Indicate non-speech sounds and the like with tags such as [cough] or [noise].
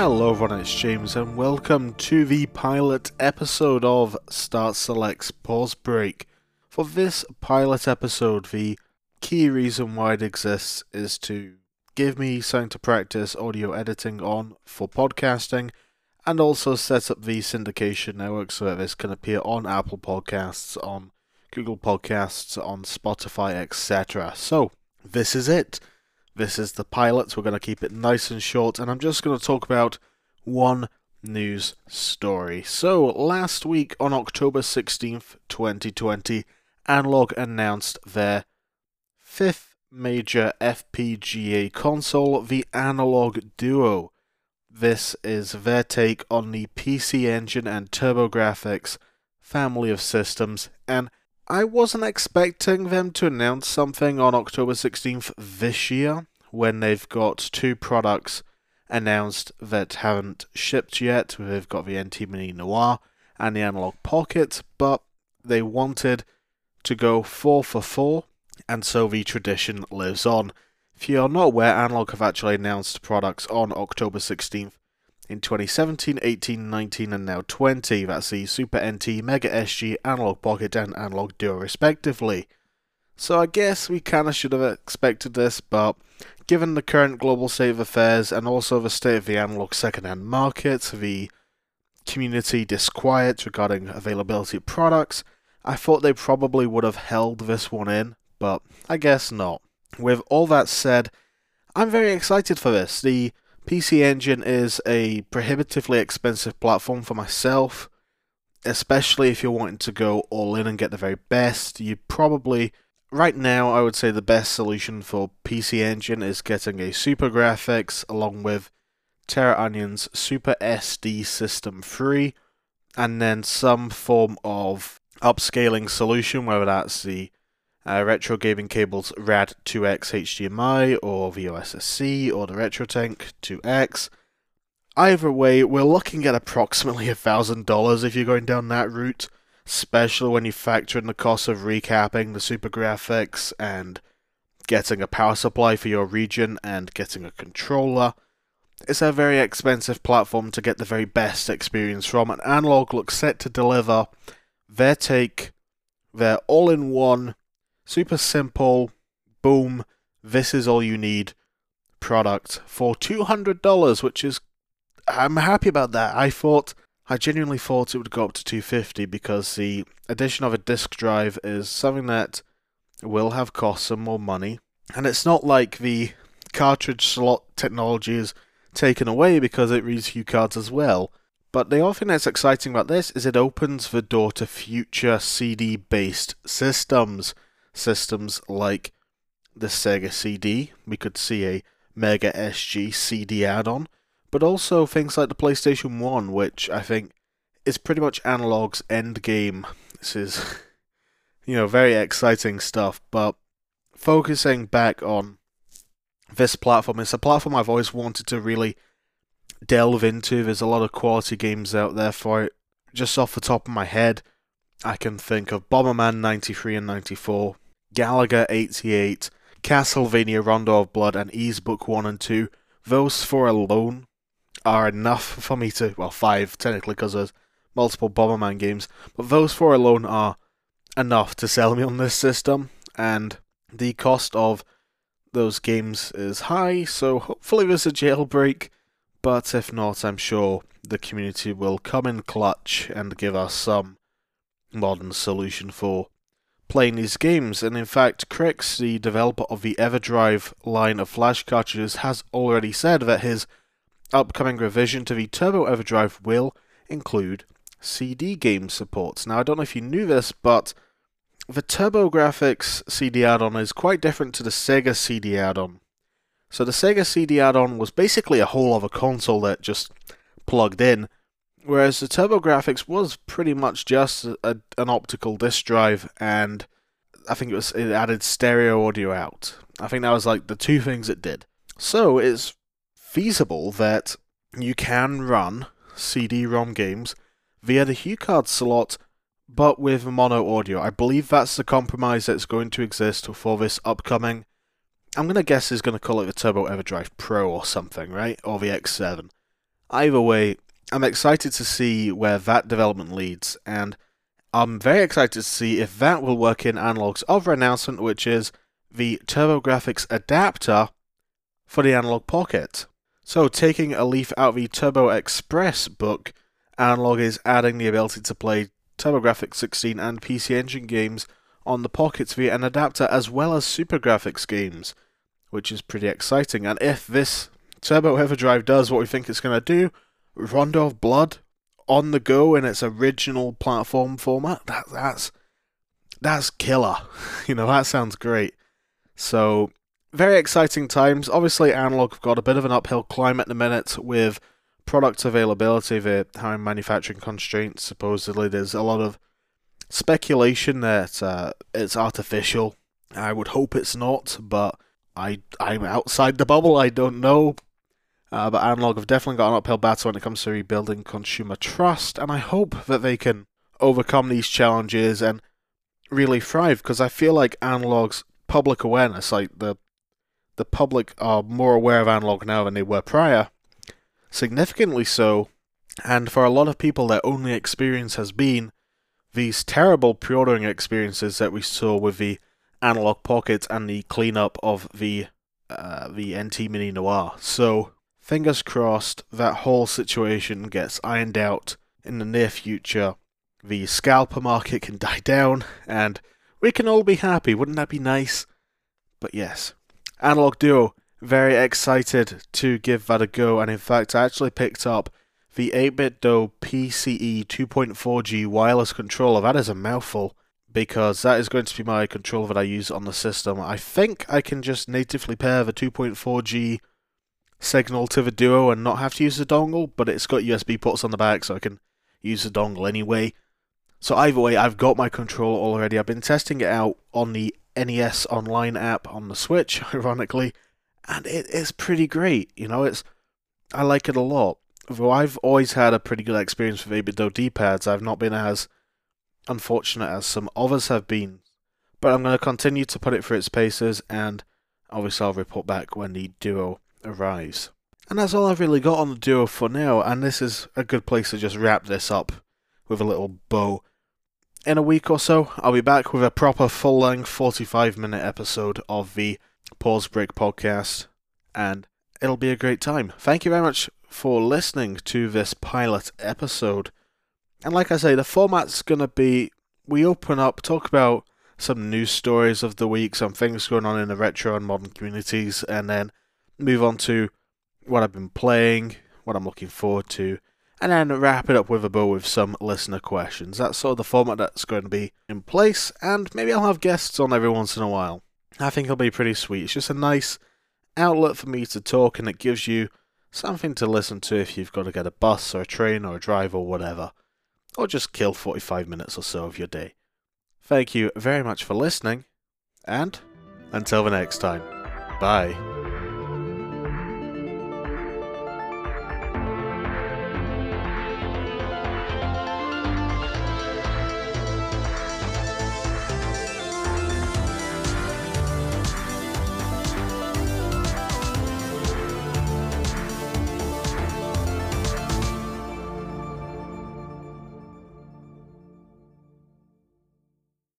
Hello everyone, it's James and welcome to the pilot episode of Start Select's Pause Break. For this pilot episode, the key reason why it exists is to give me something to practice audio editing on for podcasting and also set up the syndication network so that this can appear on Apple Podcasts, on Google Podcasts, on Spotify, etc. So, this is it. This is the pilot. We're going to keep it nice and short, and I'm just going to talk about one news story. So, last week on October 16th, 2020, Analogue announced their fifth major FPGA console, the Analogue Duo. This is their take on the PC Engine and TurboGrafx family of systems, and I wasn't expecting them to announce something on October 16th this year when they've got two products announced that haven't shipped yet. They've got the NT Mini Noir and the Analogue Pocket, but they wanted to go 4 for 4, and so the tradition lives on. If you're not aware, Analogue have actually announced products on October 16th in 2017, 18, 19, and now 20. That's the Super NT, Mega SG, Analogue Pocket, and Analogue Duo, respectively. So I guess we kinda should have expected this, but given the current global state of affairs and also the state of the analog second-hand market, the community disquiet regarding availability of products, I thought they probably would have held this one in, but I guess not. With all that said, I'm very excited for this. The PC Engine is a prohibitively expensive platform for myself, especially if you're wanting to go all in and get the very best. You probably, right now, I would say the best solution for PC Engine is getting a SuperGrafx along with Terraonion's Super SD System 3, and then some form of upscaling solution, whether that's the uh, retro gaming cables RAD 2X HDMI or VOSSC or the RetroTink 2X. Either way, we're looking at approximately [laughs] $1,000 if you're going down that route, especially when you factor in the cost of recapping the SuperGrafx and getting a power supply for your region and getting a controller. It's a very expensive platform to get the very best experience from, and Analogue looks set to deliver their take, their all in one super simple, boom, this is all you need product for $200, which is, I'm happy about that. I thought, I genuinely thought it would go up to 250 because the addition of a disk drive is something that will have cost some more money. And it's not like the cartridge slot technology is taken away because it reads HuCards as well. But the other thing that's exciting about this is it opens the door to future CD based systems systems like the Sega CD. We could see a Mega SG CD add on, but also things like the PlayStation 1, which I think is pretty much Analogue's end game. This is, [laughs] you know, very exciting stuff, but focusing back on this platform, it's a platform I've always wanted to really delve into. There's a lot of quality games out there for it. Just off the top of my head, I can think of Bomberman 93 and 94, Galaga 88, Castlevania Rondo of Blood, and Ys Book 1 and 2, those four alone are enough for me to, well, five technically because there's multiple Bomberman games, but those four alone are enough to sell me on this system, and the cost of those games is high, so hopefully there's a jailbreak, but if not, I'm sure the community will come in clutch and give us some modern solution for playing these games, and in fact, Krikzz, the developer of the EverDrive line of flash cartridges, has already said that his upcoming revision to the Turbo EverDrive will include CD game supports. Now, I don't know if you knew this, but the TurboGrafx CD add-on is quite different to the Sega CD add-on. So the Sega CD add-on was basically a whole other console that just plugged in, Whereas the TurboGrafx was pretty much just a, an optical disk drive, and I think it was it added stereo audio out. I think that was like the two things it did. So it's feasible that you can run CD-ROM games via the HuCard slot, but with mono audio. I believe that's the compromise that's going to exist for this upcoming. I'm gonna guess is gonna call it the Turbo EverDrive Pro or something, right? Or the X7. Either way, I'm excited to see where that development leads, and I'm very excited to see if that will work in Analogue's other announcement, which is the TurboGrafx adapter for the Analogue Pocket. So, taking a leaf out of the Turbo Express book, Analogue is adding the ability to play TurboGrafx 16 and PC Engine games on the Pocket via an adapter as well as SuperGrafx games, which is pretty exciting. And if this Turbo Everdrive does what we think it's going to do, Rondo of Blood on the go in its original platform format, that, that's that's killer. [laughs] you know, that sounds great. So, very exciting times. Obviously, Analogue have got a bit of an uphill climb at the minute with product availability, the high manufacturing constraints. Supposedly, there's a lot of speculation that uh, it's artificial. I would hope it's not, but I I'm outside the bubble. I don't know. Uh, but Analogue have definitely got an uphill battle when it comes to rebuilding consumer trust, and I hope that they can overcome these challenges and really thrive. Because I feel like Analogue's public awareness, like the the public are more aware of Analogue now than they were prior, significantly so. And for a lot of people, their only experience has been these terrible pre-ordering experiences that we saw with the Analogue pocket and the cleanup of the uh, the NT Mini Noir. So fingers crossed that whole situation gets ironed out in the near future. The scalper market can die down and we can all be happy. Wouldn't that be nice? But yes, Analogue Duo. Very excited to give that a go, and in fact, I actually picked up the 8BitDo PCE 2.4G wireless controller, that is a mouthful, because that is going to be my controller that I use on the system. I think I can just natively pair the 2.4G signal to the Duo and not have to use the dongle, but it's got USB ports on the back, so I can use the dongle anyway. So either way, I've got my controller already. I've been testing it out on the NES Online app on the Switch, [laughs] ironically, and it is pretty great. You know, it's I like it a lot though I've always had a pretty good experience with 8BitDo D-pads, I've not been as unfortunate as some others have been. But I'm going to continue to put it through its paces, and obviously I'll report back when the Duo arrives. And that's all I've really got on the Duo for now, and this is a good place to just wrap this up with a little bow. In a week or so, I'll be back with a proper full length 45 minute episode of the Pause Break podcast, and it'll be a great time. Thank you very much for listening to this pilot episode. And like I say, the format's going to be we open up, talk about some news stories of the week, some things going on in the retro and modern communities, and then move on to what I've been playing, what I'm looking forward to, and then wrap it up with a bow with some listener questions. That's sort of the format that's going to be in place, and maybe I'll have guests on every once in a while. I think it'll be pretty sweet. It's just a nice outlet for me to talk, and it gives you something to listen to if you've got to get a bus or a train or a drive or whatever, or just kill 45 minutes or so of your day. Thank you very much for listening, and until the next time, bye.